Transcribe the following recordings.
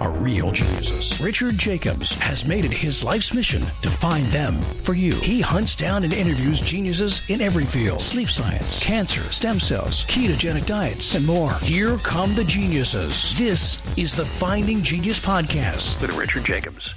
are real geniuses. Richard Jacobs has made it his life's mission to find them for you. He hunts down and interviews geniuses in every field sleep science, cancer, stem cells, ketogenic diets, and more. Here come the geniuses. This is the Finding Genius Podcast with Richard Jacobs.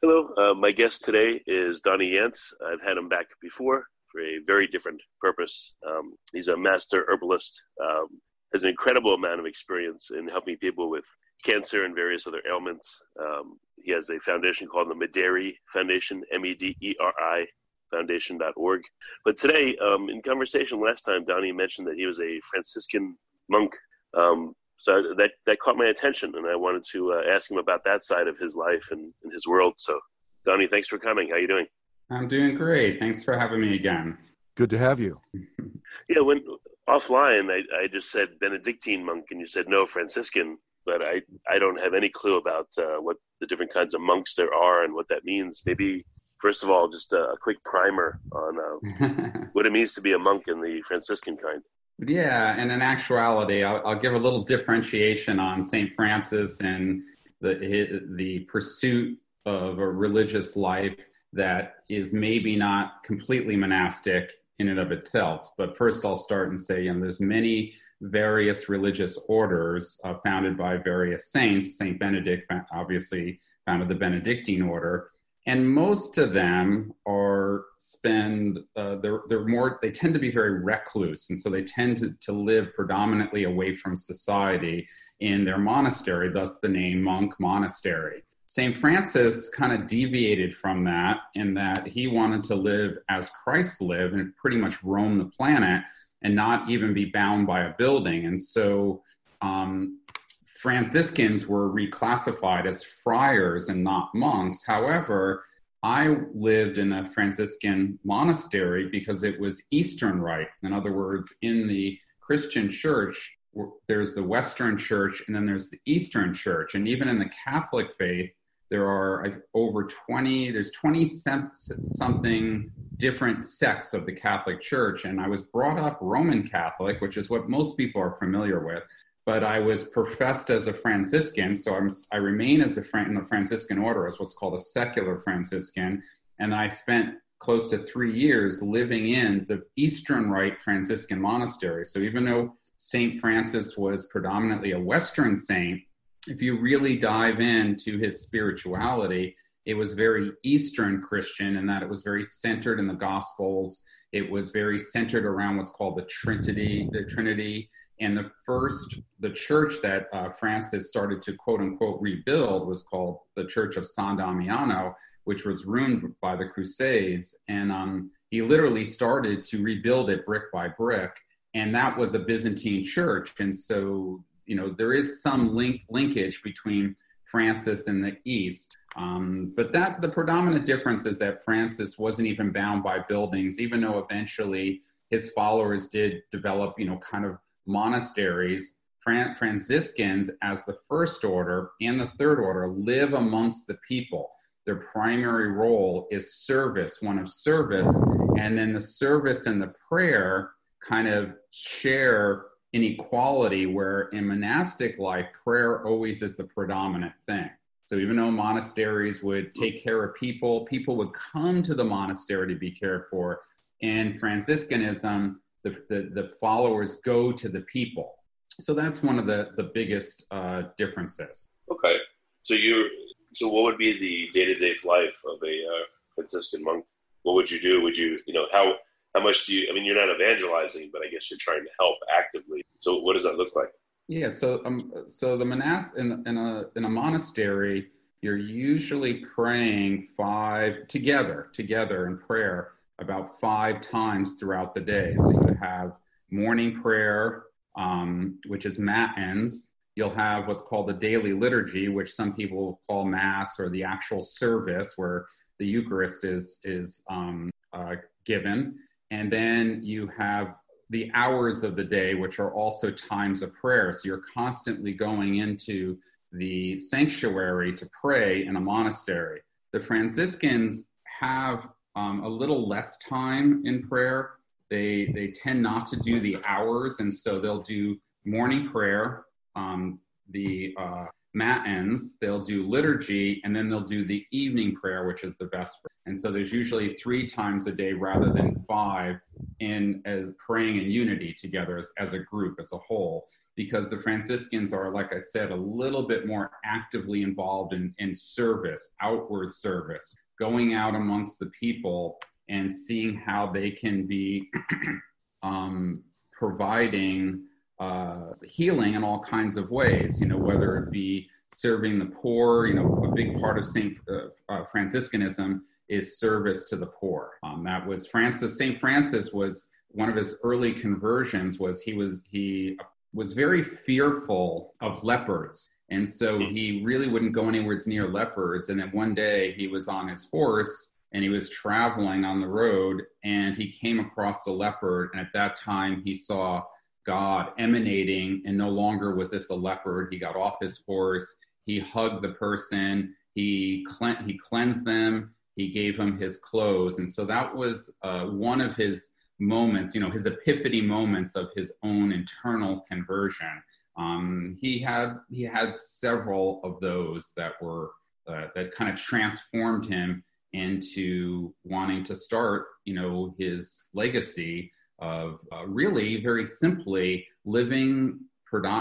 Hello, uh, my guest today is Donnie Yance. I've had him back before for a very different purpose. Um, he's a master herbalist. Um, has an incredible amount of experience in helping people with cancer and various other ailments. Um, he has a foundation called the Mederi Foundation, M E D E R I Foundation.org. But today, um, in conversation last time, Donnie mentioned that he was a Franciscan monk. Um, so that that caught my attention, and I wanted to uh, ask him about that side of his life and, and his world. So, Donnie, thanks for coming. How are you doing? I'm doing great. Thanks for having me again. Good to have you. yeah, when offline, I, I just said Benedictine monk, and you said no, Franciscan. But I, I don't have any clue about uh, what the different kinds of monks there are and what that means. Maybe, first of all, just a, quick primer on uh, what it means to be a monk in the Franciscan kind. Yeah, and in actuality, I'll, I'll give a little differentiation on St. Francis and the, the pursuit of a religious life that is maybe not completely monastic in and of itself. But first, I'll start and say, you know, there's many various religious orders uh, founded by various saints. Saint Benedict, obviously, founded the Benedictine order, and most of them are spend uh, they're they're more they tend to be very recluse, and so they tend to, to live predominantly away from society in their monastery. Thus, the name monk monastery. St. Francis kind of deviated from that in that he wanted to live as Christ lived and pretty much roam the planet and not even be bound by a building. And so um, Franciscans were reclassified as friars and not monks. However, I lived in a Franciscan monastery because it was Eastern Rite. In other words, in the Christian church, there's the Western church and then there's the Eastern church. And even in the Catholic faith, there are over 20 there's 20 something different sects of the catholic church and i was brought up roman catholic which is what most people are familiar with but i was professed as a franciscan so I'm, i remain as a in the franciscan order as what's called a secular franciscan and i spent close to three years living in the eastern rite franciscan monastery. So even though saint francis was predominantly a western saint if you really dive into his spirituality, it was very Eastern Christian in that it was very centered in the Gospels. It was very centered around what's called the Trinity, the Trinity. And the first, the church that uh, Francis started to quote unquote rebuild was called the Church of San Damiano, which was ruined by the Crusades. And um, he literally started to rebuild it brick by brick. And that was a Byzantine church. And so you know there is some link linkage between Francis and the East. Um, but that the predominant difference is that Francis wasn't even bound by buildings, even though eventually his followers did develop, you know, kind of monasteries. Fran- Franciscans, as the first order and the third order, live amongst the people. Their primary role is service, one of service, and then the service and the prayer kind of share inequality where in monastic life, prayer always is the predominant thing. So even though monasteries would take care of people, people would come to the monastery to be cared for. In Franciscanism, the, the, the followers go to the people. So that's one of the, the biggest uh, differences. Okay. So you so what would be the day to day life of a uh, Franciscan monk? What would you do? Would you you know how how much do you i mean you're not evangelizing but i guess you're trying to help actively. So what does that look like? Yeah so um so the monast in, in a in a monastery you're usually praying five together together in prayer about five times throughout the day. So you have morning prayer um, which is matins you'll have what's called the daily liturgy which some people call mass or the actual service where the eucharist is is um, uh, given and then you have the hours of the day, which are also times of prayer. So you're constantly going into the sanctuary to pray in a monastery. The Franciscans have um, a little less time in prayer. They they tend not to do the hours, and so they'll do morning prayer, um, the uh, matins, they'll do liturgy, and then they'll do the evening prayer, which is the vesper. And so there's usually three times a day rather than five in as praying in unity together as, as a group, as a whole, because the Franciscans are, like I said, a little bit more actively involved in, in service, outward service, going out amongst the people and seeing how they can be um, providing uh, healing in all kinds of ways, you know, whether it be serving the poor, you know, a big part of St. Uh, uh, Franciscanism is service to the poor. Um, that was Francis, St. Francis was one of his early conversions was he was, he was very fearful of leopards. And so he really wouldn't go anywhere near leopards. And then one day he was on his horse and he was traveling on the road and he came across a leopard. And at that time he saw God emanating, and no longer was this a leopard. He got off his horse, he hugged the person, he, he cleansed them, he gave him his clothes. And so that was uh, one of his moments, you know, his epiphany moments of his own internal conversion. Um, he had he had several of those that were uh, that kind of transformed him into wanting to start, you know, his legacy of uh, really very simply living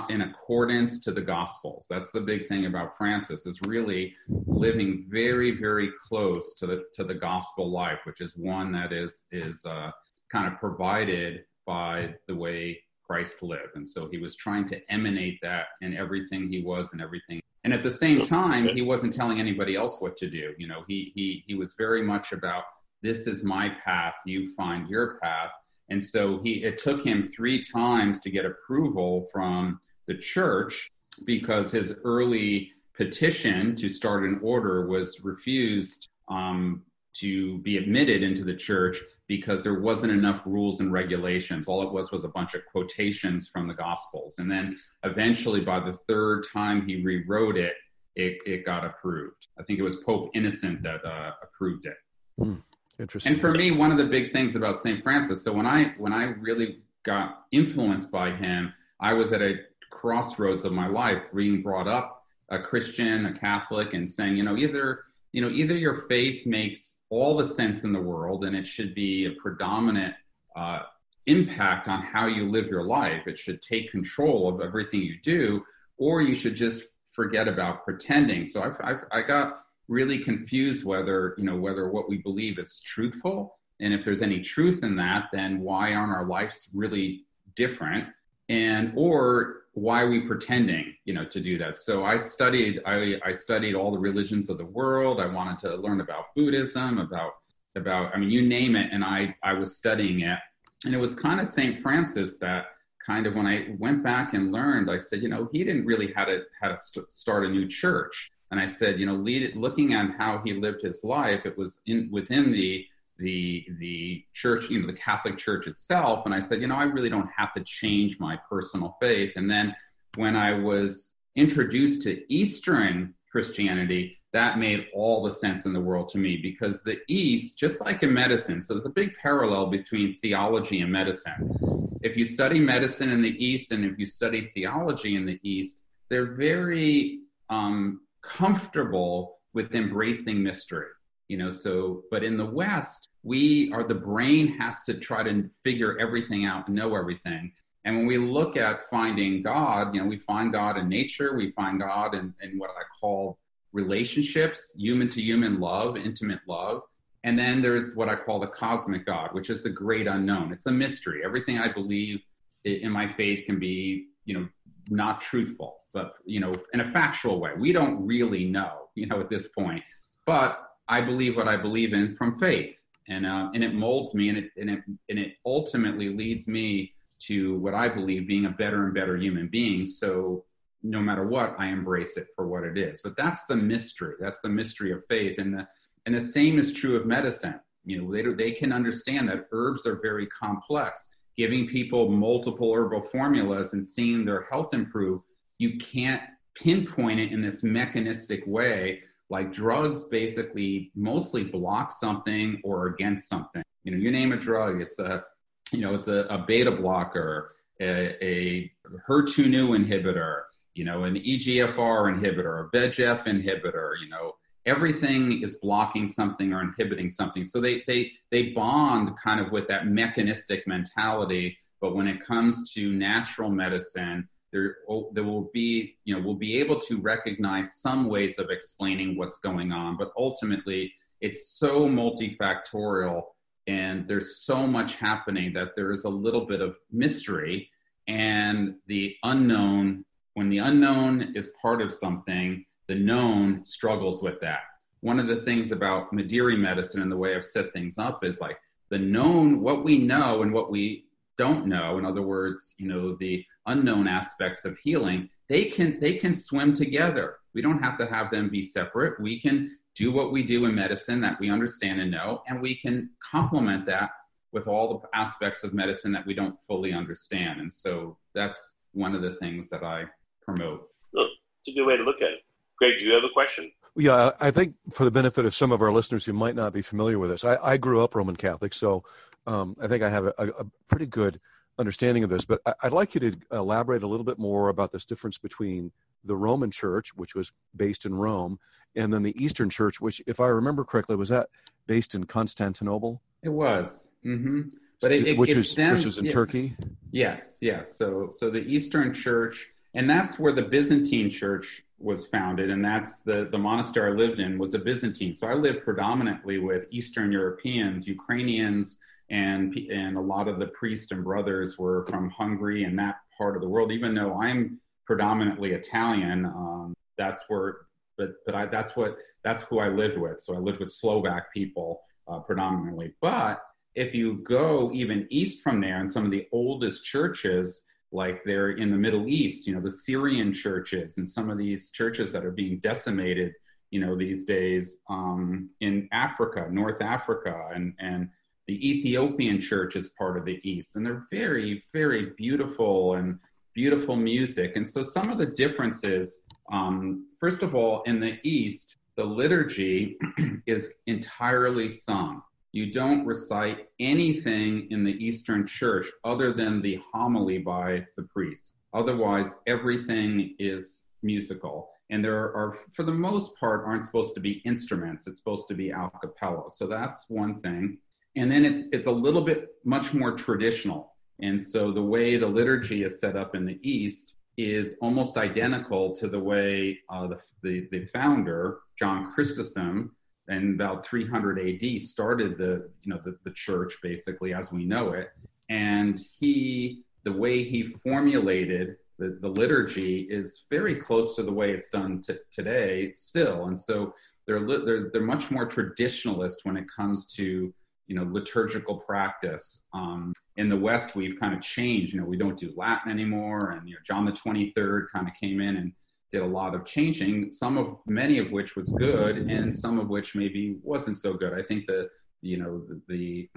in accordance to the gospels. That's the big thing about francis is really living very very close to the to the gospel life which is one that is is uh, kind of provided by the way christ lived. And so he was trying to emanate that in everything he was and everything. And at the same time he wasn't telling anybody else what to do. You know he he he was very much about this is my path you find your path and so he it took him three times to get approval from the church because his early petition to start an order was refused um, to be admitted into the church because there wasn't enough rules and regulations. All it was was a bunch of quotations from the Gospels. And then eventually, by the third time he rewrote it, it, it got approved. I think it was Pope Innocent that uh, approved it. Hmm. Interesting. And for me, one of the big things about St. Francis, so when I when I really got influenced by him, I was at a crossroads of my life, being brought up a Christian, a Catholic, and saying, you know, either you know, either your faith makes all the sense in the world, and it should be a predominant uh, impact on how you live your life. It should take control of everything you do, or you should just forget about pretending. So I, I, I got really confused whether you know whether what we believe is truthful. And if there's any truth in that then why aren't our lives really different? And or why are we pretending you know to do that? So i studied i, I studied all the religions of the world. I wanted to learn about buddhism about about i mean you name it. And i i was studying it. And it was kind of st francis that kind of when i went back and learned i said you know he didn't really had to had to st- start a new church and I said, you know, lead, looking at how he lived his life, it was in within the the the church, you know, the Catholic Church itself. And I said, you know, I really don't have to change my personal faith. And then when I was introduced to Eastern Christianity, that made all the sense in the world to me because the East, just like in medicine, so there's a big parallel between theology and medicine. If you study medicine in the East and if you study theology in the East, they're very um, comfortable with embracing mystery you know so but in the west we are the brain has to try to figure everything out and know everything. And when we look at finding god you know we find god in nature we find god in, in what i call relationships human to human love intimate love. And then there's what i call the cosmic god which is the great unknown. It's a mystery. Everything i believe in my faith can be you know not truthful but you know, in a factual way. We don't really know, you know, at this point. But I believe what I believe in from faith, and uh, and it molds me, and it and it and it ultimately leads me to what I believe being a better and better human being. So no matter what, I embrace it for what it is. But that's the mystery. That's the mystery of faith, and the and the same is true of medicine. You know, they they can understand that herbs are very complex. Giving people multiple herbal formulas and seeing their health improve, you can't pinpoint it in this mechanistic way. Like drugs basically mostly block something or against something. You know, you name a drug, it's a, you know, it's a, a beta blocker, a, a HER2 neu inhibitor, you know, an EGFR inhibitor, a VEGF inhibitor, you know, everything is blocking something or inhibiting something. So they they they bond kind of with that mechanistic mentality. But when it comes to natural medicine, there oh, there will be you know we'll be able to recognize some ways of explaining what's going on. But ultimately, it's so multifactorial and there's so much happening that there is a little bit of mystery and the unknown when the unknown is part of something the known struggles with that. One of the things about Mederi medicine and the way I've set things up is like the known, what we know and what we don't know. In other words, you know, the unknown aspects of healing, they can they can swim together. We don't have to have them be separate. We can do what we do in medicine that we understand and know, and we can complement that with all the aspects of medicine that we don't fully understand. And so that's one of the things that I promote. Oh, it's a good way to look at it. Greg, do you have a question? Yeah, I think for the benefit of some of our listeners who might not be familiar with this, I, I grew up Roman Catholic, so um, I think I have a, a, pretty good understanding of this. But I, would like you to elaborate a little bit more about this difference between the Roman Church, which was based in Rome, and then the Eastern Church, which, if I remember correctly, was that based in Constantinople? It was. Mm-hmm. But it, it, which it stems, which was in yeah. Turkey. Yes, yes. So, so the Eastern Church, and that's where the Byzantine Church was founded, and that's the, the monastery I lived in was a Byzantine. So I lived predominantly with Eastern Europeans, Ukrainians, and and a lot of the priests and brothers were from Hungary and that part of the world. Even though I'm predominantly Italian, um, that's where, but but I, that's what that's who I lived with. So I lived with Slovak people uh, predominantly. But if you go even east from there, and some of the oldest churches like they're in the Middle East, you know, the Syrian churches and some of these churches that are being decimated, you know, these days um, in Africa, North Africa, and, and the Ethiopian church is part of the East. And they're very, very beautiful and beautiful music. And so some of the differences, um, first of all, in the East, the liturgy is entirely sung you don't recite anything in the Eastern Church other than the homily by the priest. Otherwise, everything is musical. And there are, for the most part, aren't supposed to be instruments. It's supposed to be a cappella. So that's one thing. And then it's it's a little bit much more traditional. And so the way the liturgy is set up in the East is almost identical to the way uh, the, the, the founder, John Chrysostom, and about 300 AD started the you know the, the church basically as we know it. And he the way he formulated the, the liturgy is very close to the way it's done t- today still. And so they're they're they're much more traditionalist when it comes to you know liturgical practice. Um, in the west we've kind of changed. You know we don't do latin anymore. And you know john the 23rd kind of came in and did a lot of changing, some of many of which was good, and some of which maybe wasn't so good. I think the you know the, the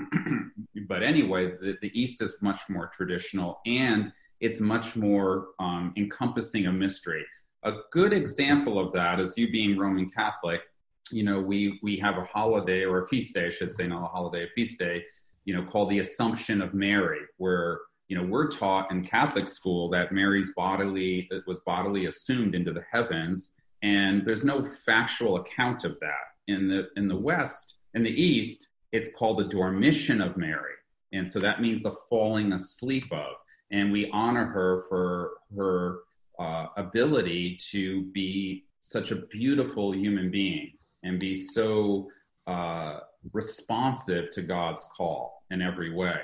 but anyway, the, the East is much more traditional and it's much more um, encompassing a mystery. A good example of that is you being Roman Catholic. You know, we we have a holiday or a feast day, I should say, not a holiday, a feast day. You know, called the Assumption of Mary, where you know we're taught in catholic school that mary's bodily it was bodily assumed into the heavens and there's no factual account of that. In the in the west in the east it's called the dormition of mary and so that means the falling asleep of and we honor her for her uh, ability to be such a beautiful human being and be so uh, responsive to god's call in every way.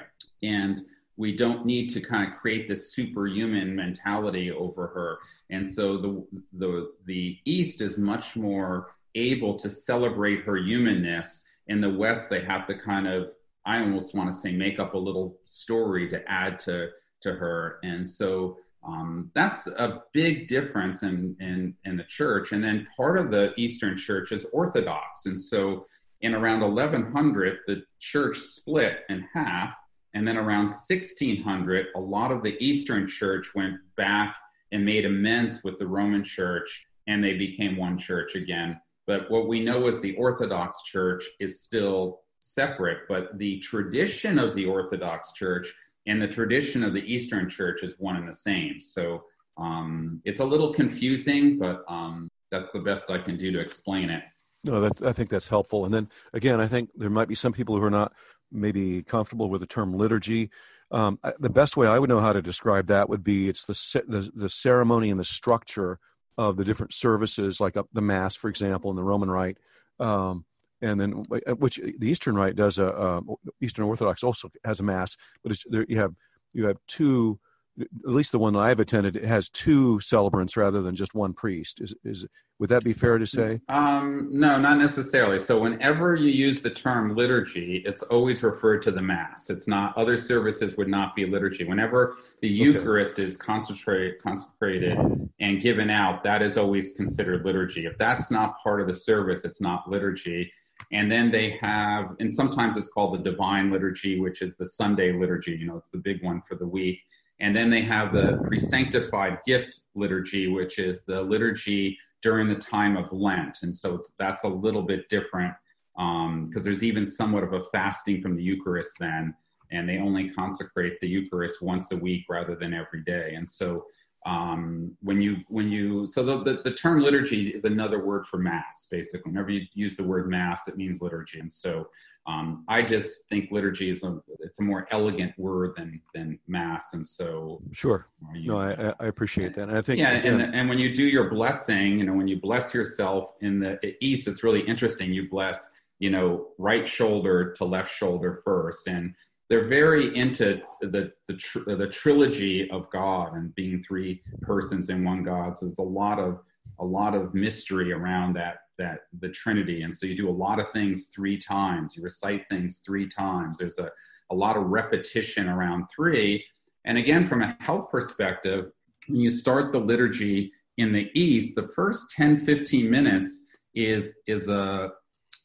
And we don't need to kind of create this superhuman mentality over her. And so the the the East is much more able to celebrate her humanness. In the West, they have to kind of I almost want to say make up a little story to add to to her. And so um, that's a big difference in, in in the church. And then part of the Eastern Church is Orthodox. And so in around 1100, the church split in half And then around 1600, a lot of the Eastern Church went back and made amends with the Roman Church, and they became one church again. But what we know is the Orthodox Church is still separate, but the tradition of the Orthodox Church and the tradition of the Eastern Church is one and the same. So um, it's a little confusing, but um, that's the best I can do to explain it. No, that, I think that's helpful. And then again, I think there might be some people who are not maybe comfortable with the term liturgy. Um, the best way I would know how to describe that would be it's the, the, the ceremony and the structure of the different services, like the Mass, for example, in the Roman Rite, um, and then which the Eastern Rite does a uh, Eastern Orthodox also has a Mass, but there, you have you have two at least the one that I've attended, it has two celebrants rather than just one priest. Is is would that be fair to say? Um, no, not necessarily. So whenever you use the term liturgy, it's always referred to the mass. It's not other services would not be liturgy. Whenever the Eucharist is consecrated, consecrated and given out, that is always considered liturgy. If that's not part of the service, it's not liturgy. And then they have, and sometimes it's called the divine liturgy, which is the Sunday liturgy. You know, it's the big one for the week and then they have the pre-sanctified gift liturgy, which is the liturgy during the time of Lent. And so that's a little bit different because um, there's even somewhat of a fasting from the Eucharist then, and they only consecrate the Eucharist once a week rather than every day. And so um, when you when you so the, the, the term liturgy is another word for mass basically. Whenever you use the word mass it means liturgy. And so um, i just think liturgy is a it's a more elegant word than than mass. And so sure. no I, I, appreciate that. And i think yeah and, and when you do your blessing you know when you bless yourself in the east it's really interesting. You bless you know right shoulder to left shoulder first. And they're very into the the, tr- the trilogy of God and being three persons in one God. So there's a lot of a lot of mystery around that that the Trinity, and so you do a lot of things three times. You recite things three times. There's a a lot of repetition around three. And again, from a health perspective, when you start the liturgy in the East, the first 10, 15 minutes is is a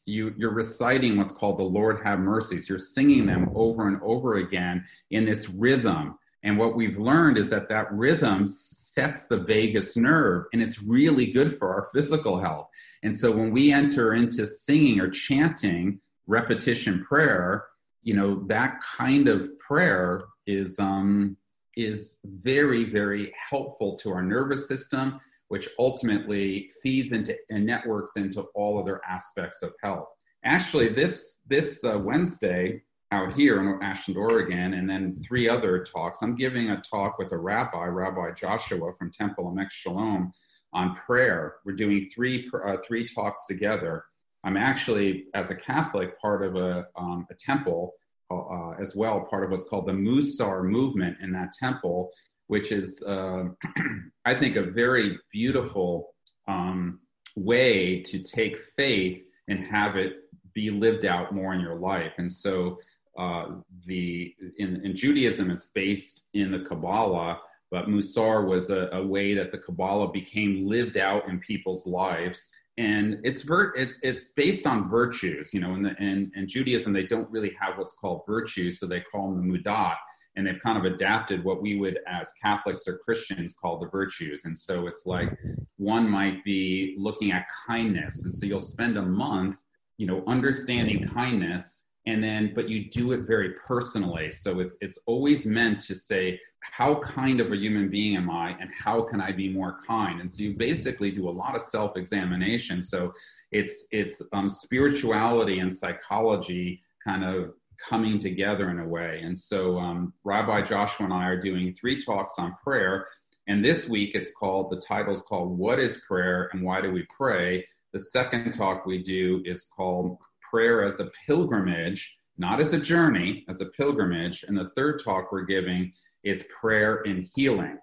you you're reciting what's called the lord have mercies. You're singing them over and over again in this rhythm. And what we've learned is that that rhythm sets the vagus nerve and it's really good for our physical health. And so when we enter into singing or chanting repetition prayer you know that kind of prayer is um is very very helpful to our nervous system which ultimately feeds into and networks into all other aspects of health. Actually, this this uh, Wednesday out here in Ashland, Oregon, and then three other talks. I'm giving a talk with a rabbi, Rabbi Joshua from Temple Emek Shalom, on prayer. We're doing three uh, three talks together. I'm actually, as a Catholic, part of a, um, a temple uh, as well, part of what's called the Musar movement in that temple, which is, uh, I think, a very beautiful um, way to take faith and have it be lived out more in your life. And so, uh, the in, in, Judaism, it's based in the Kabbalah, but Musar was a, a, way that the Kabbalah became lived out in people's lives. And it's ver- it's it's based on virtues, you know. In, the, in, in Judaism, they don't really have what's called virtues, so they call them the middot and they've kind of adapted what we would as catholics or christians call the virtues. And so it's like one might be looking at kindness. And so you'll spend a month you know understanding kindness and then but you do it very personally. So it's it's always meant to say how kind of a human being am i and how can i be more kind? And so you basically do a lot of self-examination. So it's it's um, spirituality and psychology kind of coming together in a way. And so um, Rabbi Joshua and I are doing three talks on prayer. And this week it's called, the title is called What is Prayer and Why Do We Pray? The second talk we do is called Prayer as a Pilgrimage, not as a journey, as a pilgrimage. And the third talk we're giving is Prayer in Healing.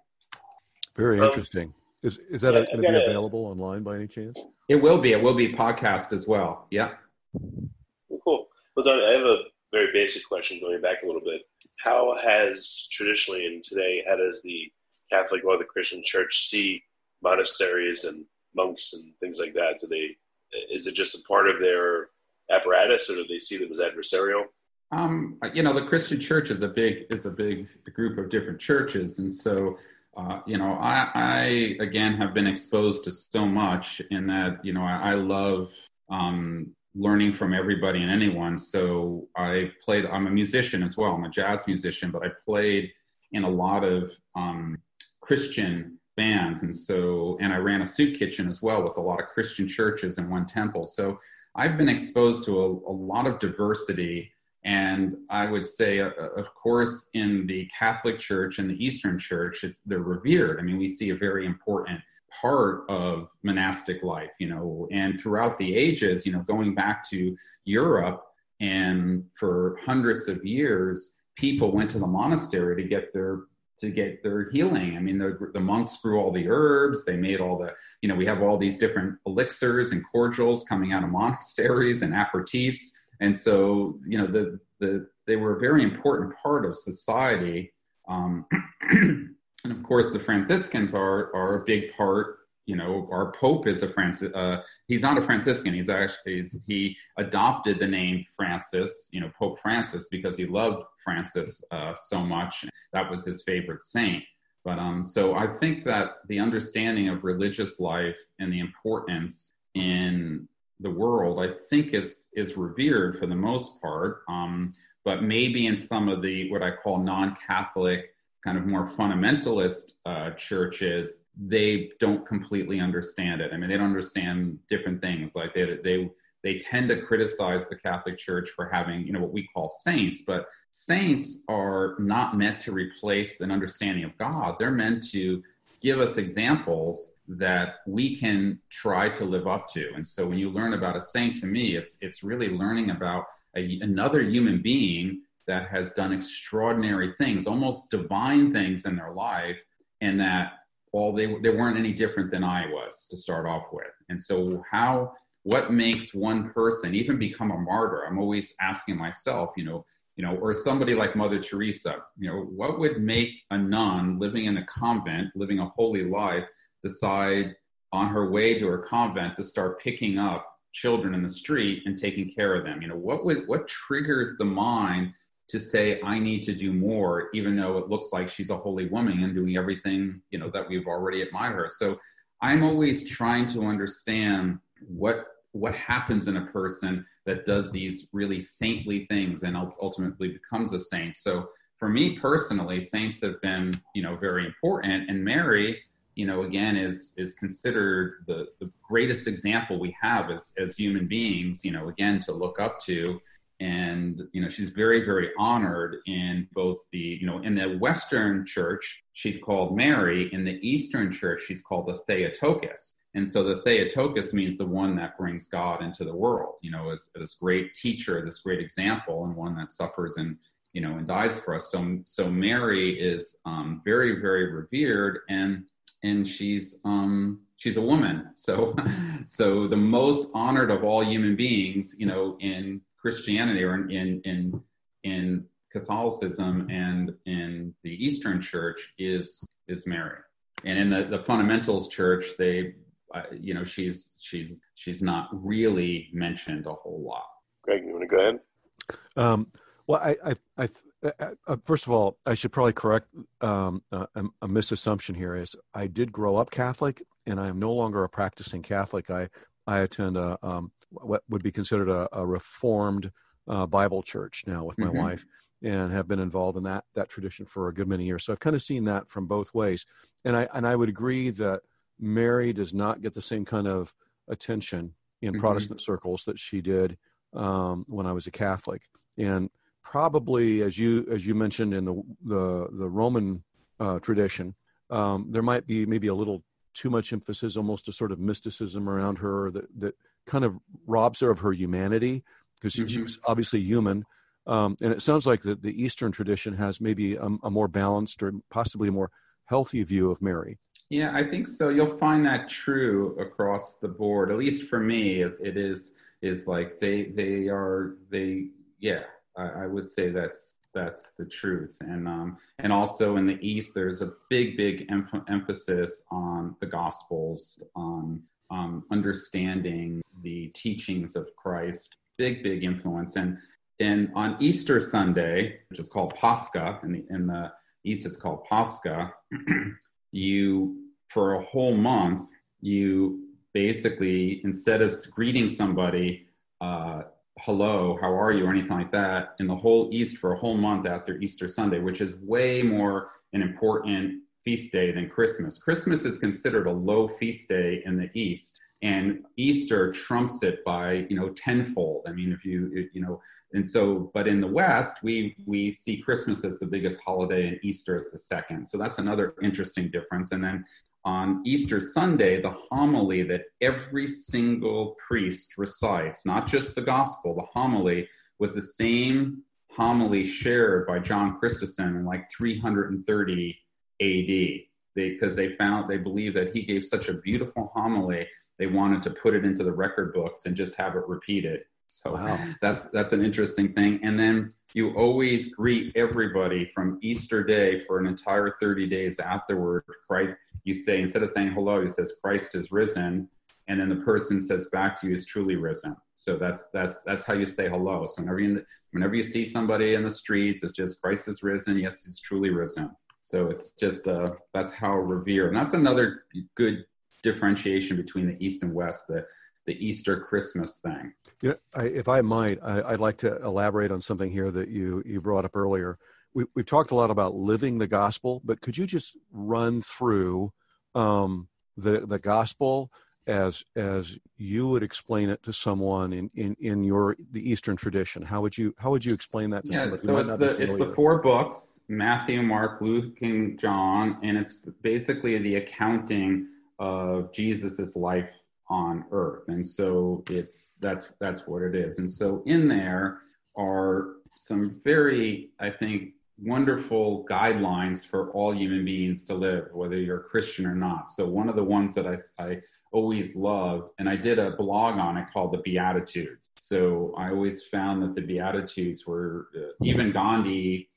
Very interesting. Is, is that yeah, going to be available online by any chance? It will be. It will be podcast as well. Yeah. Cool. Well, Don, I have a very basic question going back a little bit. How has traditionally and today, how does the Catholic or the Christian church see monasteries and monks and things like that? Do they, is it just a part of their apparatus or do they see them as adversarial? Um, you know, the Christian church is a big is a big group of different churches, and so uh, you know, I, I again have been exposed to so much in that you know I, I love um, learning from everybody and anyone. So I played. I'm a musician as well. I'm a jazz musician, but I played in a lot of um, Christian bands, and so and I ran a soup kitchen as well with a lot of Christian churches and one temple. So I've been exposed to a, a lot of diversity and I would say, uh, uh, of course, in the Catholic Church and the Eastern Church, they're revered. I mean, we see a very important part of monastic life, you know, and throughout the ages, you know, going back to Europe, and for hundreds of years, people went to the monastery to get their to get their healing. I mean, the, the monks grew all the herbs. They made all the, you know, we have all these different elixirs and cordials coming out of monasteries and aperitifs and so you know the the they were a very important part of society um, and of course the franciscans are are a big part you know our pope is a francis uh, he's not a franciscan. He's actually he's, he adopted the name francis you know pope francis because he loved francis uh, so much. That was his favorite saint. But um, so i think that the understanding of religious life and the importance in the world, I think is is revered for the most part. Um, but maybe in some of the what I call non-Catholic, kind of more fundamentalist uh, churches, they don't completely understand it. I mean, they don't understand different things. Like they they they tend to criticize the Catholic Church for having you know what we call saints, but saints are not meant to replace an understanding of God. They're meant to give us examples that we can try to live up to. And so when you learn about a saint, to me, it's it's really learning about a, another human being that has done extraordinary things, almost divine things in their life, and that all they they weren't any different than I was to start off with. And so how what makes one person even become a martyr? I'm always asking myself, you know, you know, or somebody like Mother Teresa, you know, what would make a nun living in a convent, living a holy life, decide on her way to her convent to start picking up children in the street and taking care of them? You know, what would what triggers the mind to say I need to do more, even though it looks like she's a holy woman and doing everything, you know, that we've already admired her. So I'm always trying to understand what what happens in a person that does these really saintly things and ultimately becomes a saint. So for me personally, saints have been, you know, very important. And Mary, you know, again, is is considered the, the greatest example we have as as human beings, you know, again, to look up to and you know she's very very honored in both the you know in the western church she's called mary in the eastern church she's called the theotokos. And so the theotokos means the one that brings god into the world you know as, as this great teacher this great example and one that suffers and you know and dies for us. So so mary is um, very very revered and and she's um she's a woman. So so the most honored of all human beings you know in Christianity or in in in Catholicism and in the Eastern Church is is Mary, and in the, the fundamentals church, they uh, you know she's she's she's not really mentioned a whole lot. Greg, you want to go ahead? Um, well, I, I, I uh, uh, first of all, I should probably correct um, a, a misassumption here. Is I did grow up Catholic, and I am no longer a practicing Catholic. I I attend a um, what would be considered a, a reformed uh, Bible church now with my mm-hmm. wife, and have been involved in that that tradition for a good many years. So I've kind of seen that from both ways, and I and I would agree that Mary does not get the same kind of attention in mm-hmm. Protestant circles that she did um, when I was a Catholic, and probably as you as you mentioned in the the the Roman uh, tradition, um, there might be maybe a little too much emphasis, almost a sort of mysticism around her that that kind of robs her of her humanity because mm-hmm. she's obviously human. Um, and it sounds like the, the Eastern tradition has maybe a, a, more balanced or possibly a more healthy view of Mary. Yeah, I think so. You'll find that true across the board. At least for me, it, it is is like they they are they yeah. I, I would say that's that's the truth and um, and also in the east there's a big big em- emphasis on the gospels on um, understanding the teachings of christ big big influence. And and on Easter Sunday, which is called Pascha, in the, in the East it's called Pascha, you, for a whole month, you basically, instead of greeting somebody, uh, hello, how are you, or anything like that, in the whole East for a whole month after Easter Sunday, which is way more an important feast day than Christmas. Christmas is considered a low feast day in the East, and Easter trumps it by you know tenfold. I mean, if you you know, and so, but in the West, we we see Christmas as the biggest holiday and Easter as the second. So that's another interesting difference. And then on Easter Sunday, the homily that every single priest recites, not just the gospel, the homily was the same homily shared by John Chrysostom in like 330 AD. Because they, they found, they believe that he gave such a beautiful homily, they wanted to put it into the record books and just have it repeated. So wow. that's that's an interesting thing. And then you always greet everybody from Easter Day for an entire 30 days afterward. Christ, you say instead of saying hello, he says Christ is risen, and then the person says back to you is truly risen. So that's that's that's how you say hello. So whenever you whenever you see somebody in the streets, it's just Christ is risen. Yes, he's truly risen. So it's just uh, that's how revered, and that's another good differentiation between the East and West. The the Easter Christmas thing. You know, I, if I might, I, would like to elaborate on something here that you you brought up earlier. We, we've talked a lot about living the gospel, but could you just run through um, the the gospel as as you would explain it to someone in, in, in your the Eastern tradition? How would you how would you explain that to yeah, somebody? So it's the it's the four books: Matthew, Mark, Luke, and John, and it's basically the accounting of Jesus's life on earth and so it's that's that's what it is and so in there are some very i think wonderful guidelines for all human beings to live whether you're a christian or not so one of the ones that i, I always love and i did a blog on it called the beatitudes so i always found that the beatitudes were uh, even gandhi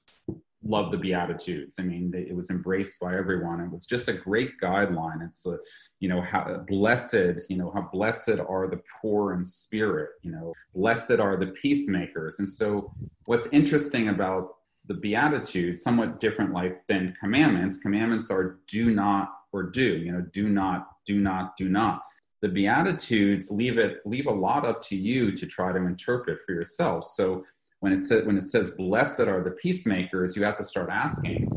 loved the Beatitudes. I mean, they, it was embraced by everyone. It was just a great guideline. It's a, you know, how blessed, you know, how blessed are the poor in spirit, you know, blessed are the peacemakers. And so what's interesting about the Beatitudes, somewhat different like than commandments, commandments are do not or do, you know, do not, do not, do not. The Beatitudes leave it, leave a lot up to you to try to interpret for yourself. So when it says when it says blessed are the peacemakers, you have to start asking,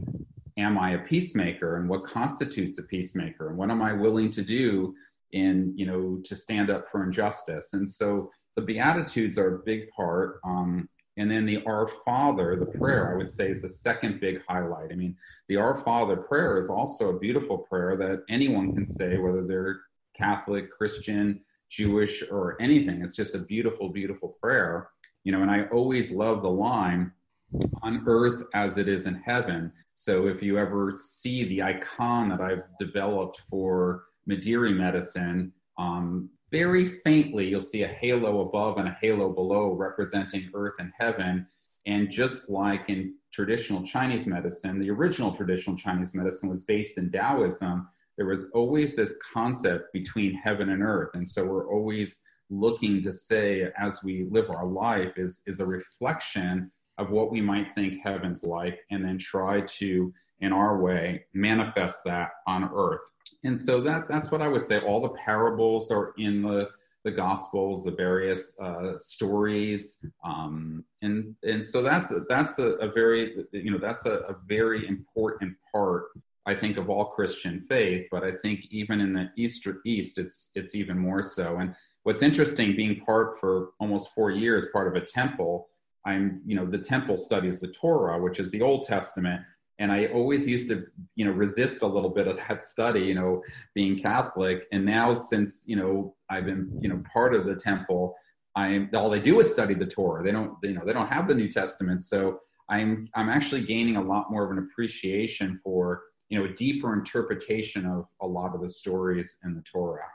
am I a peacemaker and what constitutes a peacemaker and what am I willing to do in you know to stand up for injustice? And so the beatitudes are a big part. Um, and then the Our Father, the prayer, I would say, is the second big highlight. I mean, the Our Father prayer is also a beautiful prayer that anyone can say, whether they're Catholic, Christian, Jewish, or anything. It's just a beautiful, beautiful prayer you know, and I always love the line on earth as it is in heaven. So if you ever see the icon that I've developed for Mederi medicine, um, very faintly you'll see a halo above and a halo below representing earth and heaven. And just like in traditional Chinese medicine, the original traditional Chinese medicine was based in Taoism. There was always this concept between heaven and earth. And so we're always looking to say as we live our life is, is a reflection of what we might think heaven's like and then try to in our way manifest that on earth. And so that that's what i would say. All the parables are in the the gospels the various uh, stories. Um, and and so that's a, that's a, a very you know that's a, a very important part I think of all Christian faith, but I think even in the Easter East, it's it's even more so. And what's interesting being part for almost four years part of a temple i'm you know the temple studies the torah which is the old testament and i always used to you know resist a little bit of that study you know being catholic. And now since you know i've been you know part of the temple i'm all they do is study the torah. They don't you know they don't have the new testament. So i'm i'm actually gaining a lot more of an appreciation for you know a deeper interpretation of a lot of the stories in the torah.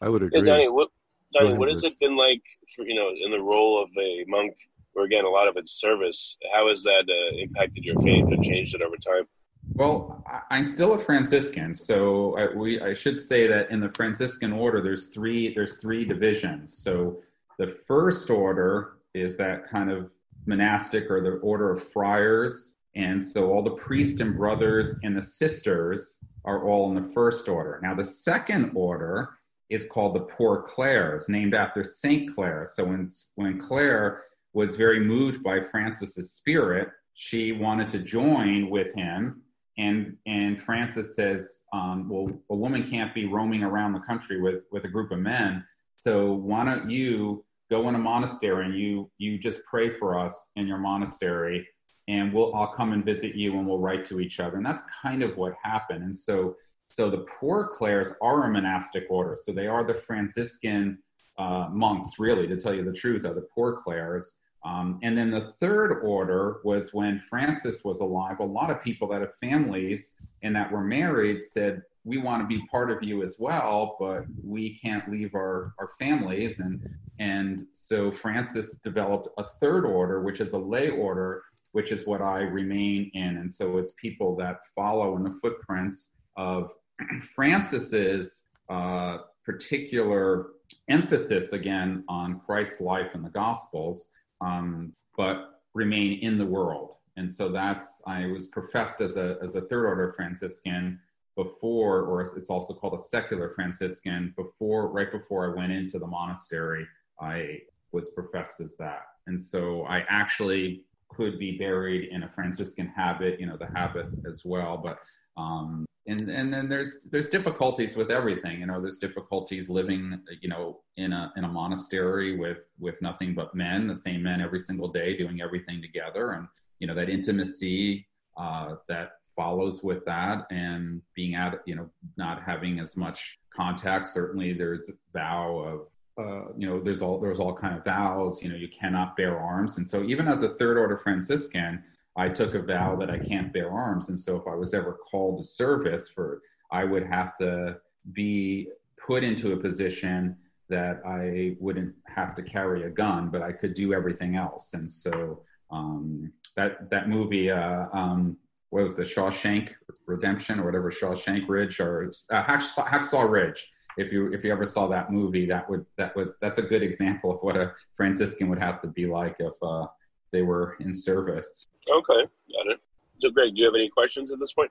I would agree hey, Donnie, what, Donnie, what has it been like for you know in the role of a monk, where again a lot of it's service? How has that uh, impacted your faith and changed it over time? Well, I'm still a Franciscan, so I, we I should say that in the Franciscan order, there's three there's three divisions. So the first order is that kind of monastic or the order of friars. And so all the priests and brothers and the sisters are all in the first order. Now, the second order is called the Poor Clares, named after Saint Clare. So when, when Clare was very moved by Francis's spirit, she wanted to join with him. And, and Francis says, um, well, a woman can't be roaming around the country with, with a group of men. So why don't you go in a monastery and you, you just pray for us in your monastery and we'll, I'll come and visit you and we'll write to each other. And that's kind of what happened. And so, so the poor clares are a monastic order. So they are the Franciscan uh, monks, really, to tell you the truth, are the poor clares. Um, and then the third order was when Francis was alive. A lot of people that have families and that were married said, We want to be part of you as well, but we can't leave our, our families. And, and so Francis developed a third order, which is a lay order, which is what I remain in. And so it's people that follow in the footprints of Francis's uh, particular emphasis again on Christ's life and the Gospels um, but remain in the world. And so that's, I was professed as a, as a third order Franciscan before, or it's also called a secular Franciscan, before, right before I went into the monastery, I was professed as that. And so I actually could be buried in a Franciscan habit, you know, the habit as well. But um, and and then there's there's difficulties with everything you know there's difficulties living you know in a in a monastery with with nothing but men the same men every single day doing everything together. And you know that intimacy uh, that follows with that and being at you know not having as much contact. Certainly there's vow of uh, you know there's all there's all kind of vows you know you cannot bear arms. And so even as a third order franciscan I took a vow that I can't bear arms. And so if I was ever called to service for, I would have to be put into a position that I wouldn't have to carry a gun, but I could do everything else. And so um, that that movie, uh, um, what was the Shawshank Redemption or whatever Shawshank Ridge or uh, Hacksaw, Ridge? If you if you ever saw that movie, that would that was that's a good example of what a Franciscan would have to be like if uh, they were in service. Okay, got it. So, Greg, do you have any questions at this point?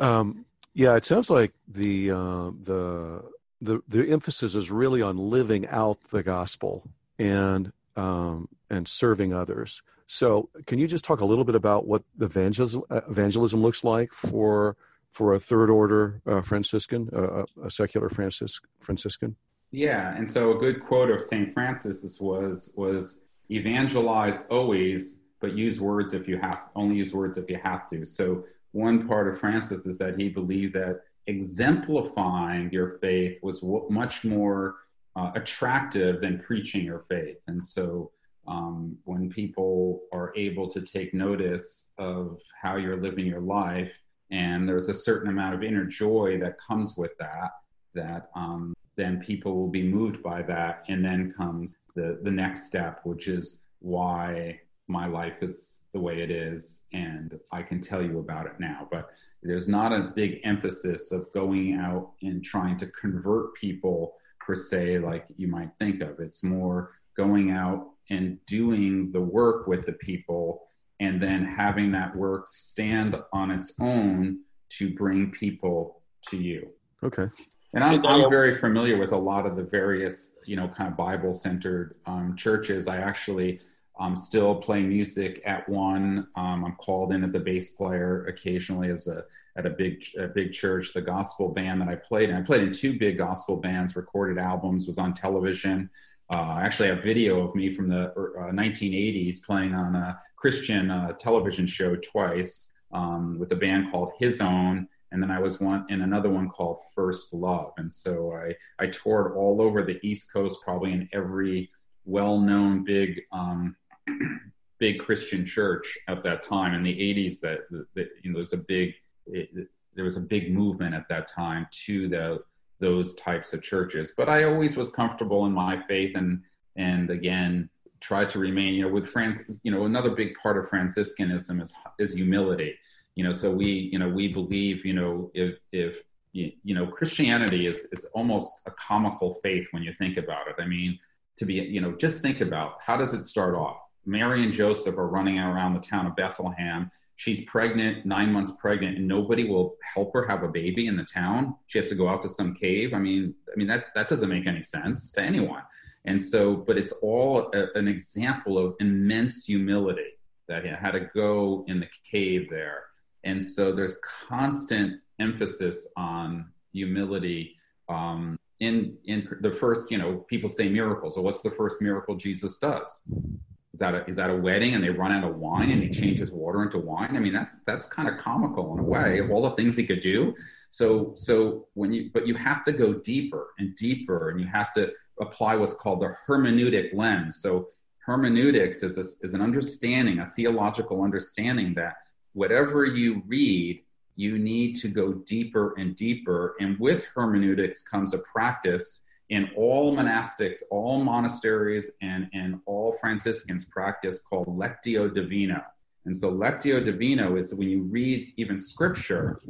Um, yeah, it sounds like the uh, the the the emphasis is really on living out the gospel and um, and serving others. So, can you just talk a little bit about what evangelism evangelism looks like for for a third order uh, Franciscan, uh, a secular Francis Franciscan? Yeah, and so a good quote of Saint Francis was was evangelize always but use words if you have only use words if you have to. So one part of Francis is that he believed that exemplifying your faith was w- much more uh, attractive than preaching your faith. And so um, when people are able to take notice of how you're living your life, and there's a certain amount of inner joy that comes with that, that um, then people will be moved by that. And then comes the, the next step, which is why my life is the way it is and I can tell you about it now. But there's not a big emphasis of going out and trying to convert people per se, like you might think of. It's more going out and doing the work with the people and then having that work stand on its own to bring people to you. Okay. And I'm, I'm very familiar with a lot of the various, you know, kind of Bible centered um, churches. I actually I'm still play music at one. Um, I'm called in as a bass player occasionally as a at a big a big church. The gospel band that I played in, I played in two big gospel bands. Recorded albums was on television. Uh, I actually have video of me from the uh, 1980s playing on a Christian uh, television show twice um, with a band called His Own, and then I was one in another one called First Love. And so I I toured all over the East Coast, probably in every well-known big um, big Christian church at that time. In the 80s that, that you know there's a big it, there was a big movement at that time to the those types of churches. But I always was comfortable in my faith and and again tried to remain you know with France you know another big part of Franciscanism is is humility you know so we you know we believe you know if if you know Christianity is is almost a comical faith when you think about it I mean to be you know just think about how does it start off Mary and Joseph are running around the town of Bethlehem. She's pregnant, nine months pregnant, and nobody will help her have a baby in the town. She has to go out to some cave. I mean, I mean that that doesn't make any sense to anyone. And so, but it's all a, an example of immense humility that he had to go in the cave there. And so there's constant emphasis on humility um, in in the first. You know, people say miracles. So what's the first miracle Jesus does? Is that a, is that a wedding and they run out of wine and he changes water into wine? I mean, that's that's kind of comical in a way of all the things he could do. So so when you but you have to go deeper and deeper, and you have to apply what's called the hermeneutic lens. So hermeneutics is, a, is an understanding, a theological understanding that whatever you read, you need to go deeper and deeper. And with hermeneutics comes a practice in all monastics, all monasteries, and, and all Franciscans practice called Lectio Divina. And so Lectio Divina is when you read even scripture,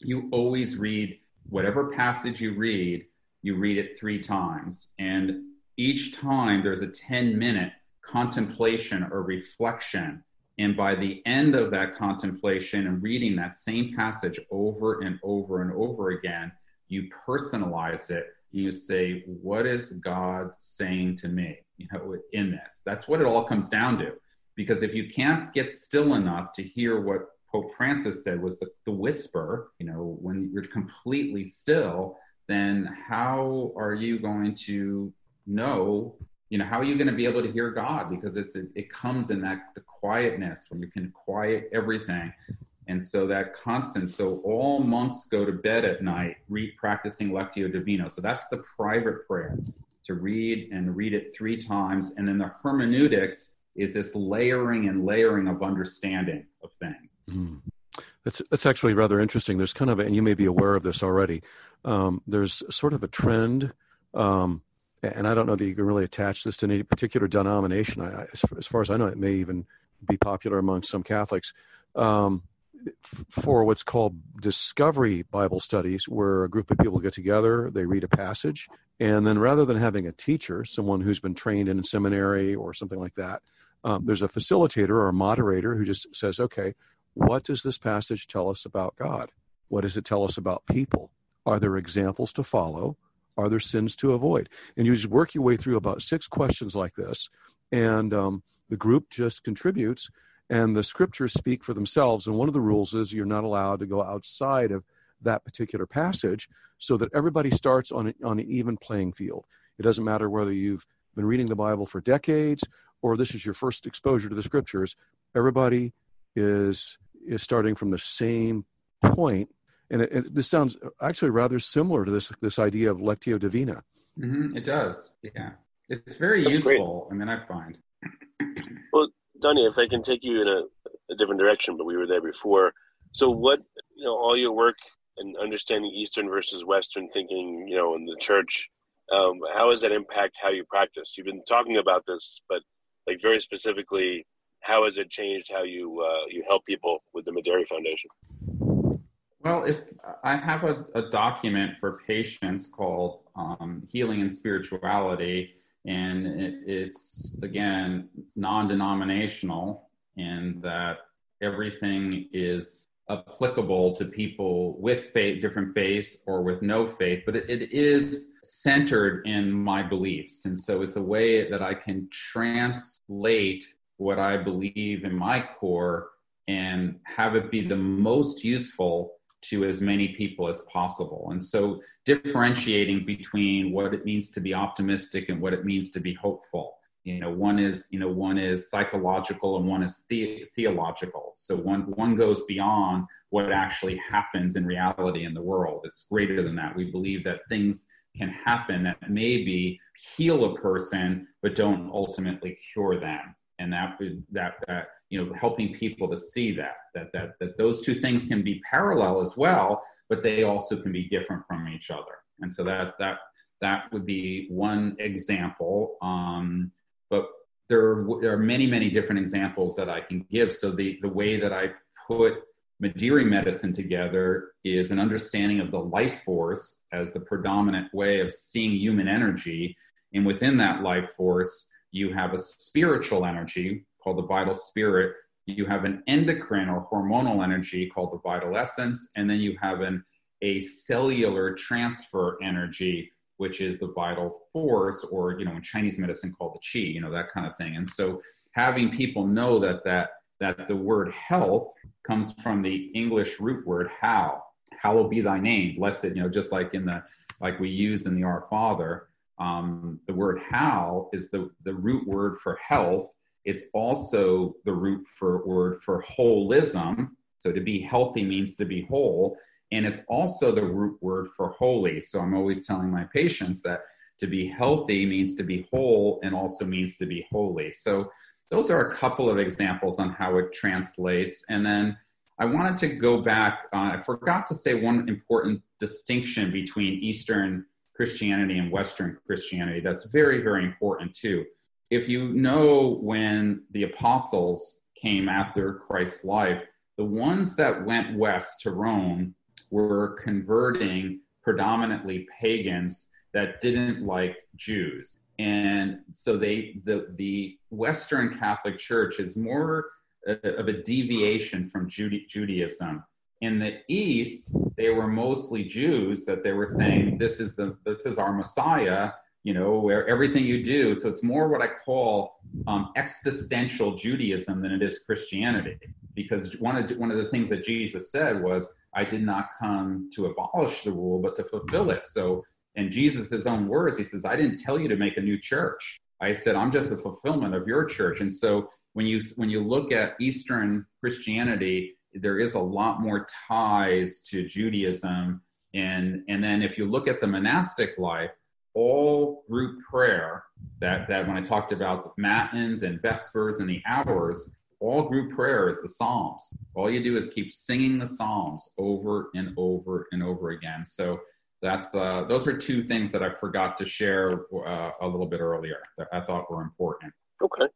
you always read whatever passage you read, you read it three times. And each time there's a 10 minute contemplation or reflection. And by the end of that contemplation and reading that same passage over and over and over again, you personalize it. You say, What is God saying to me? You know, in this. That's what it all comes down to. Because if you can't get still enough to hear what Pope Francis said was the, the whisper, you know, when you're completely still, then how are you going to know you know how are you going to be able to hear god because it's it, it, comes in that the quietness when you can quiet everything and so that constant so all monks go to bed at night read practicing lectio divina so that's the private prayer to read and read it three times and then the hermeneutics is this layering and layering of understanding of things mm. That's that's actually rather interesting. There's kind of, and you may be aware of this already. Um, there's sort of a trend, um, and I don't know that you can really attach this to any particular denomination. I, as, as, far as I know, it may even be popular among some Catholics um, for what's called discovery Bible studies, where a group of people get together, they read a passage, and then rather than having a teacher, someone who's been trained in a seminary or something like that, um, there's a facilitator or a moderator who just says, "Okay, what does this passage tell us about God? What does it tell us about people? Are there examples to follow? Are there sins to avoid? And you just work your way through about six questions like this, and um, the group just contributes, and the scriptures speak for themselves. And one of the rules is you're not allowed to go outside of that particular passage so that everybody starts on, on an even playing field. It doesn't matter whether you've been reading the Bible for decades or this is your first exposure to the scriptures. Everybody is is starting from the same point, and it, it, this sounds actually rather similar to this this idea of lectio divina. Mm-hmm, it does, yeah. It's very That's useful. Great. I mean, I find. well, Donnie, if I can take you in a, a different direction, but we were there before. So, what you know, all your work and understanding Eastern versus Western thinking, you know, in the church, um, how does that impact how you practice? You've been talking about this, but like very specifically, how has it changed how you uh, you help people with the Mederi Foundation? Well, if I have a, a document for patients called um, Healing and Spirituality, and it, it's again non-denominational in that everything is applicable to people with faith, different faiths or with no faith, but it, it is centered in my beliefs. And so it's a way that I can translate what I believe in my core and have it be the most useful to as many people as possible. And so differentiating between what it means to be optimistic and what it means to be hopeful. You know, one is, you know, one is psychological and one is the- theological. So one one goes beyond what actually happens in reality in the world. It's greater than that. We believe that things can happen that maybe heal a person but don't ultimately cure them and that that that you know helping people to see that that that that those two things can be parallel as well but they also can be different from each other. And so that that that would be one example um, but there, there are many many different examples that i can give. So the the way that i put Mederi medicine together is an understanding of the life force as the predominant way of seeing human energy. And within that life force you have a spiritual energy called the vital spirit. You have an endocrine or hormonal energy called the vital essence, and then you have an a cellular transfer energy, which is the vital force, or you know, in Chinese medicine called the qi, you know, that kind of thing. And so having people know that that that the word health comes from the English root word how. Hallowed be thy name, blessed, you know, just like in the like we use in the Our Father. Um, the word how is the, the root word for health. It's also the root for word for holism. So to be healthy means to be whole. And it's also the root word for holy. So I'm always telling my patients that to be healthy means to be whole and also means to be holy. So those are a couple of examples on how it translates. And then I wanted to go back. Uh, I forgot to say one important distinction between Eastern Christianity and Western Christianity. That's very, very important too. If you know when the apostles came after Christ's life, the ones that went west to Rome were converting predominantly pagans that didn't like Jews. And so they the the Western Catholic Church is more uh, of a deviation from Judaism. In the East, they were mostly Jews that they were saying this is the this is our Messiah, you know, where everything you do. So it's more what I call um, existential Judaism than it is Christianity, because one of one of the things that Jesus said was, "I did not come to abolish the rule, but to fulfill it." So in Jesus' own words, he says, I didn't tell you to make a new church. I said, I'm just the fulfillment of your church. And so when you when you look at Eastern Christianity, there is a lot more ties to Judaism. And and then if you look at the monastic life, all group prayer that that when I talked about the matins and vespers and the hours, all group prayer is the Psalms. All you do is keep singing the Psalms over and over and over again. So that's uh, those are two things that I forgot to share uh, a little bit earlier that I thought were important. Okay,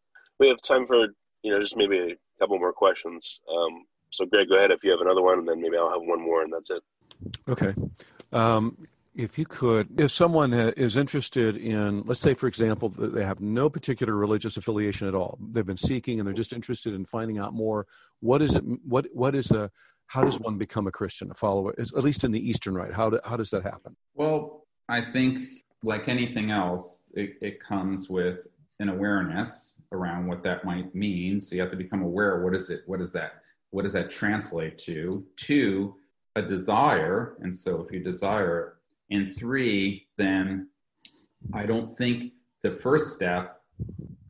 we have time for you know just maybe a couple more questions. Um, so Greg, go ahead if you have another one, and then maybe I'll have one more, and that's it. Okay. Um, if you could, if someone is interested in, let's say, for example, they have no particular religious affiliation at all, they've been seeking and they're just interested in finding out more. What is it? What what is a how does one become a Christian, a follower, at least in the Eastern Rite? How, do, how does that happen? Well, I think, like anything else, it, it comes with an awareness around what that might mean. So you have to become aware. What is it? What is that? What does that translate to? To a desire. And so if you desire, and three, then I don't think the first step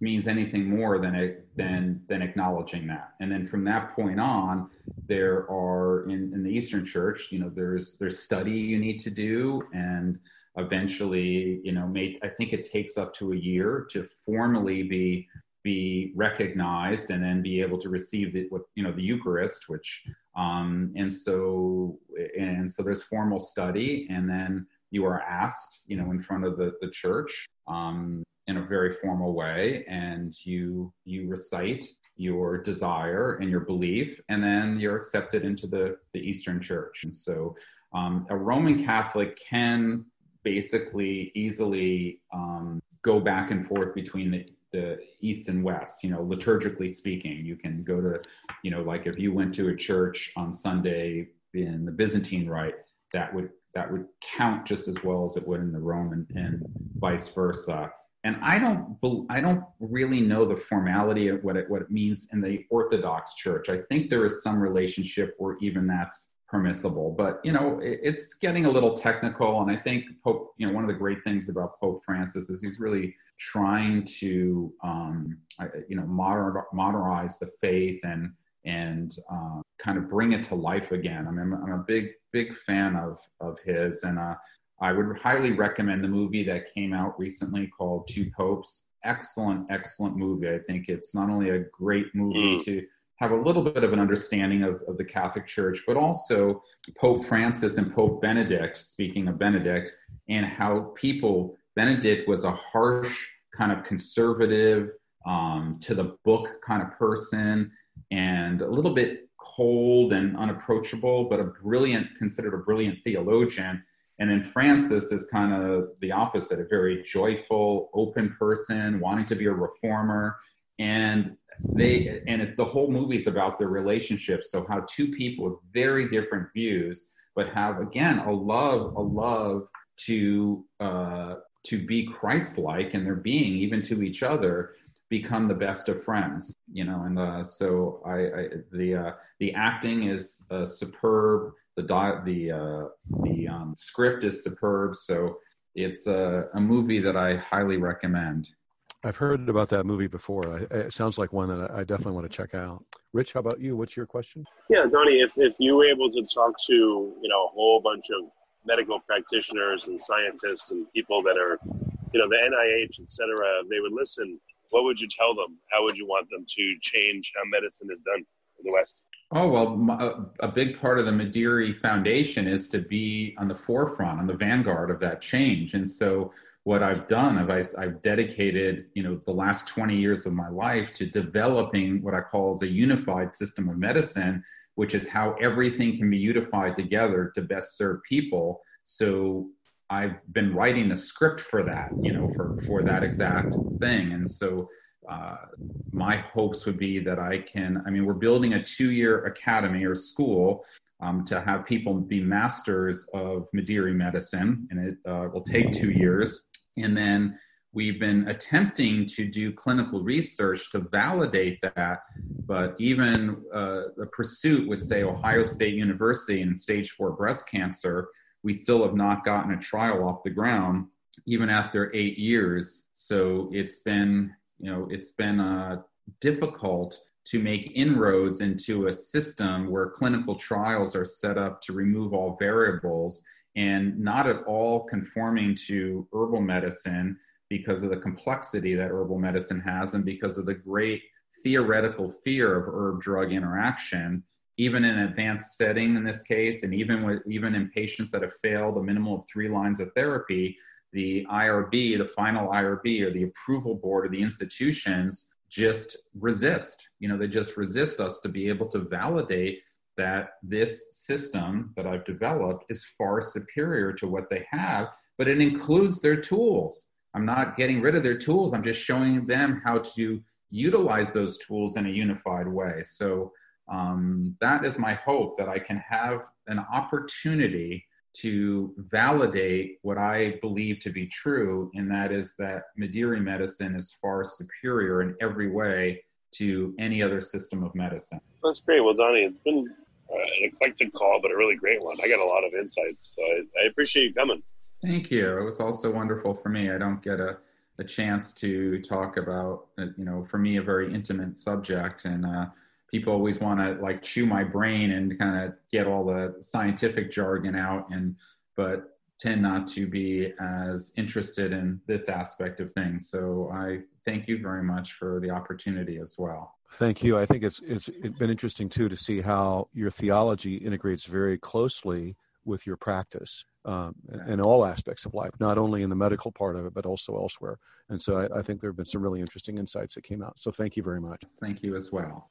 means anything more than it than than acknowledging that. And then from that point on there are in, in the eastern church you know there's there's study you need to do and eventually you know may, i think it takes up to a year to formally be be recognized and then be able to receive the you know the eucharist which um and so and so there's formal study and then you are asked you know in front of the the church um in a very formal way and you you recite your desire and your belief and then you're accepted into the, the eastern church. And so um, a roman catholic can basically easily um, go back and forth between the, the east and west you know liturgically speaking you can go to you know like if you went to a church on sunday in the byzantine rite that would that would count just as well as it would in the roman and vice versa and I don't I don't really know the formality of what it what it means in the Orthodox Church. I think there is some relationship where even that's permissible, but you know it, it's getting a little technical. And I think Pope, you know, one of the great things about Pope Francis is he's really trying to um, you know moder- modernize the faith and and uh, kind of bring it to life again. I mean, I'm, I'm a big big fan of of his, and uh, I would highly recommend the movie that came out recently called Two Popes. Excellent, excellent movie. I think it's not only a great movie mm. to have a little bit of an understanding of, of the Catholic Church, but also Pope Francis and Pope Benedict, speaking of Benedict, and how people, Benedict was a harsh, kind of conservative, um, to the book kind of person, and a little bit cold and unapproachable, but a brilliant, considered a brilliant theologian and then Francis is kind of the opposite, a very joyful, open person, wanting to be a reformer. and they and it, the whole movie is about their relationship. So how two people with very different views, but have again a love, a love to uh, to be Christ-like in their being, even to each other, become the best of friends. You know, and uh, so I, I the uh, the acting is uh, superb. The di- the uh, the um, script is superb. So it's a, a movie that I highly recommend. I've heard about that movie before. It sounds like one that I definitely want to check out. Rich, how about you? What's your question? Yeah, Donnie, if, if you were able to talk to, you know, a whole bunch of medical practitioners and scientists and people that are, you know, the NIH, et cetera, they would listen, what would you tell them? How would you want them to change how medicine is done in the West? Oh, well, a big part of the Mederi Foundation is to be on the forefront, on the vanguard of that change. And so what I've done, I've, I've dedicated, you know, the last 20 years of my life to developing what I call as a unified system of medicine, which is how everything can be unified together to best serve people. So I've been writing the script for that, you know, for, for that exact thing. And so uh, my hopes would be that I can, I mean, we're building a two year academy or school um, to have people be masters of Mederi medicine, and it uh, will take two years. And then we've been attempting to do clinical research to validate that, but even uh, the pursuit with, say, Ohio State University in stage four breast cancer, we still have not gotten a trial off the ground, even after eight years. So it's been you know it's been uh, difficult to make inroads into a system where clinical trials are set up to remove all variables and not at all conforming to herbal medicine because of the complexity that herbal medicine has and because of the great theoretical fear of herb drug interaction even in advanced setting in this case and even with even in patients that have failed a minimum of three lines of therapy the IRB, the final IRB, or the approval board of the institutions just resist. You know, they just resist us to be able to validate that this system that I've developed is far superior to what they have, but it includes their tools. I'm not getting rid of their tools, I'm just showing them how to utilize those tools in a unified way. So um, that is my hope that I can have an opportunity to validate what I believe to be true, and that is that Mederi medicine is far superior in every way to any other system of medicine. That's great. Well, Donnie, it's been an eclectic call, but a really great one. I got a lot of insights, so I, I appreciate you coming. Thank you. It was also wonderful for me. I don't get a, a chance to talk about, uh, you know, for me, a very intimate subject. And uh, people always want to like chew my brain and kind of get all the scientific jargon out and but tend not to be as interested in this aspect of things so i thank you very much for the opportunity as well thank you i think it's it's, it's been interesting too to see how your theology integrates very closely with your practice um, in all aspects of life, not only in the medical part of it, but also elsewhere. And so I, I think there have been some really interesting insights that came out. So thank you very much. Thank you as well.